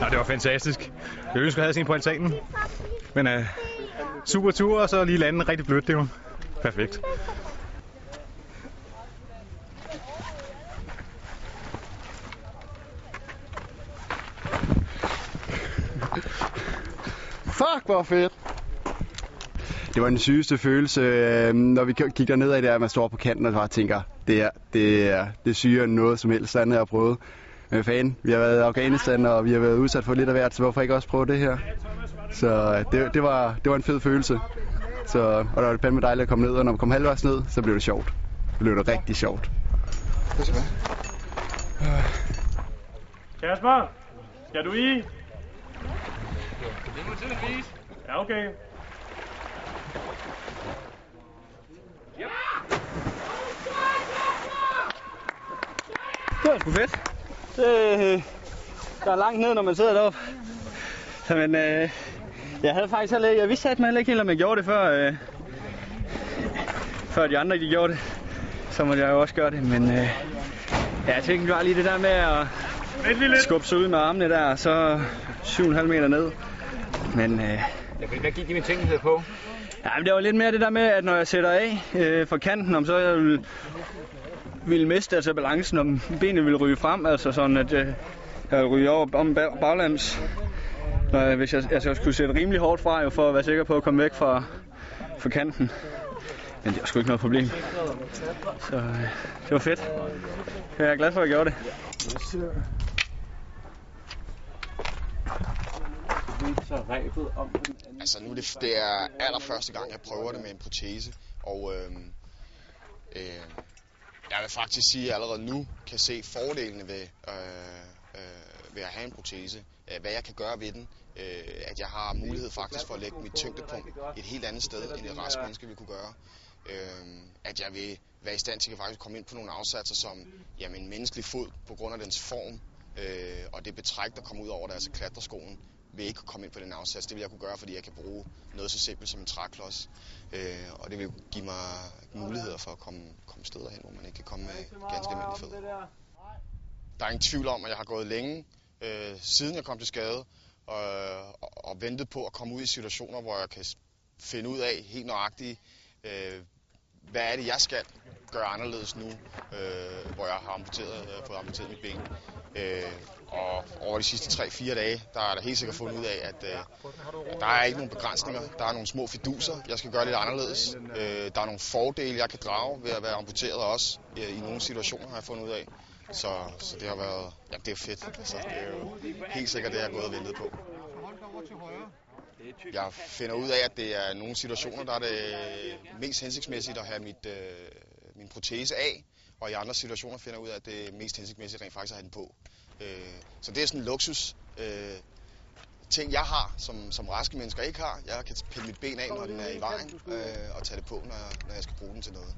Nå, det var fantastisk. Jeg ønsker, at jeg havde set på altanen. Men uh, super tur, og så lige lande rigtig blødt. Det var perfekt. Fuck, hvor fedt! Det var den sygeste følelse, øh, når vi gik derned af det, at man står på kanten og bare tænker, det er, det er, det er syre end noget som helst andet, jeg har prøvet. Men fan, vi har været i Afghanistan, og vi har været udsat for lidt af hvert, så hvorfor ikke også prøve det her? Så det, det, var, det var en fed følelse. Så, og der var det fandme dejligt at komme ned, og når man kom halvvejs ned, så blev det sjovt. Så blev det rigtig sjovt. Kasper, skal du i? Det må tiden vise. Ja, okay. Det var sgu fedt. Det, der er langt ned, når man sidder deroppe. Så, men øh, jeg havde faktisk heller jeg vidste at man heller ikke helt, om jeg gjorde det, før, øh, før de andre de gjorde det. Så måtte jeg jo også gøre det, men øh, ja, jeg tænkte bare lige det der med at skubbe sig ud med armene der, og så 7,5 meter ned. Men øh, Hvad gik din tænkelighed på? Ja, men det var lidt mere det der med, at når jeg sætter af øh, fra kanten, om så jeg ville, ville miste altså balancen, om benene ville ryge frem, altså sådan at øh, jeg ryge over om bag- baglands. Når, jeg- hvis jeg, altså, jeg skulle sætte rimelig hårdt fra, jo, for at være sikker på at komme væk fra, fra kanten. Men det var sgu ikke noget problem. Så øh, det var fedt. Jeg er glad for, at jeg gjorde det. Altså nu er det, det er allerførste gang, jeg prøver det med en protese, og øh, øh, jeg vil faktisk sige, at jeg allerede nu kan se fordelene ved, øh, øh, ved at have en protese. Øh, hvad jeg kan gøre ved den. Øh, at jeg har mulighed faktisk for at lægge mit tyngdepunkt et helt andet sted, end et rask menneske vil kunne gøre. Øh, at jeg vil være i stand til at faktisk komme ind på nogle afsatser, som jamen, en menneskelig fod på grund af dens form øh, og det betræk, der kommer ud over det, altså klatreskoen, vil ikke kunne komme ind på den afsats. Det vil jeg kunne gøre, fordi jeg kan bruge noget så simpelt som en træklods. Øh, og det vil give mig muligheder for at komme, komme steder hen, hvor man ikke kan komme med ganske almindelige fødder. Der er ingen tvivl om, at jeg har gået længe, øh, siden jeg kom til skade, og, og, og ventet på at komme ud i situationer, hvor jeg kan finde ud af helt nøjagtigt, øh, hvad er det, jeg skal gøre anderledes nu, øh, hvor jeg har amputeret, øh, fået amputeret mit ben. Øh, og over de sidste 3-4 dage, der er der helt sikkert fundet ud af, at, øh, at der er ikke nogen begrænsninger. Der er nogle små fiduser, jeg skal gøre lidt anderledes. Øh, der er nogle fordele, jeg kan drage ved at være amputeret også. Øh, I nogle situationer har jeg fundet ud af. Så, så det har været, ja, det er fedt. Altså, det er jo helt sikkert det, jeg har gået og ventet på. Jeg finder ud af, at det er nogle situationer, der er det mest hensigtsmæssigt at have mit, øh, min protese af, og i andre situationer finder ud af, at det er mest hensigtsmæssigt rent faktisk at have den på. Øh, så det er sådan en luksus øh, ting, jeg har, som, som raske mennesker ikke har. Jeg kan pille mit ben af, når den er i vejen, øh, og tage det på, når jeg, når jeg skal bruge den til noget.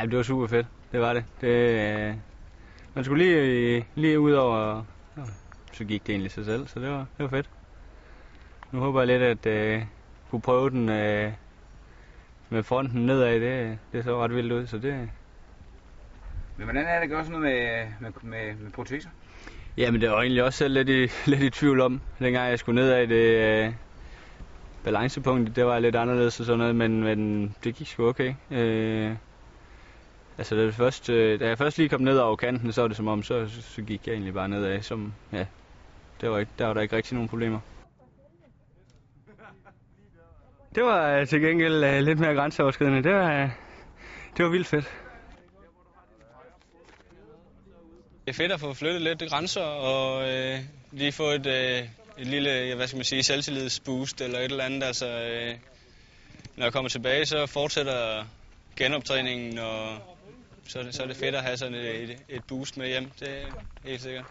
Ja, det var super fedt. Det var det. det øh, man skulle lige, lige ud over, og så gik det egentlig sig selv, så det var, det var fedt. Nu håber jeg lidt, at øh, kunne prøve den øh, med fronten nedad. Det, det så ret vildt ud, så det... Men hvordan er det at gøre sådan noget med, med, med, med proteser? Jamen, det var egentlig også selv lidt i, lidt i tvivl om, dengang jeg skulle nedad det øh, balancepunkt. Det var lidt anderledes og sådan noget, men, men det gik sgu okay. Øh, altså, da, det først, øh, da jeg først lige kom ned over kanten, så var det som om, så, så, så gik jeg egentlig bare nedad. Som, ja, det var ikke, der var der ikke rigtig nogen problemer. Det var øh, til gengæld øh, lidt mere grænseoverskridende. Det var, øh, det var vildt fedt. Det er fedt at få flyttet lidt grænser og øh, lige få et, øh, et lille, ja, hvad skal man sige, selvtillidsboost eller et eller andet. Altså, øh, når jeg kommer tilbage, så fortsætter genoptræningen, og så, er det- så er det fedt at have sådan et, et boost med hjem. Det er helt sikkert.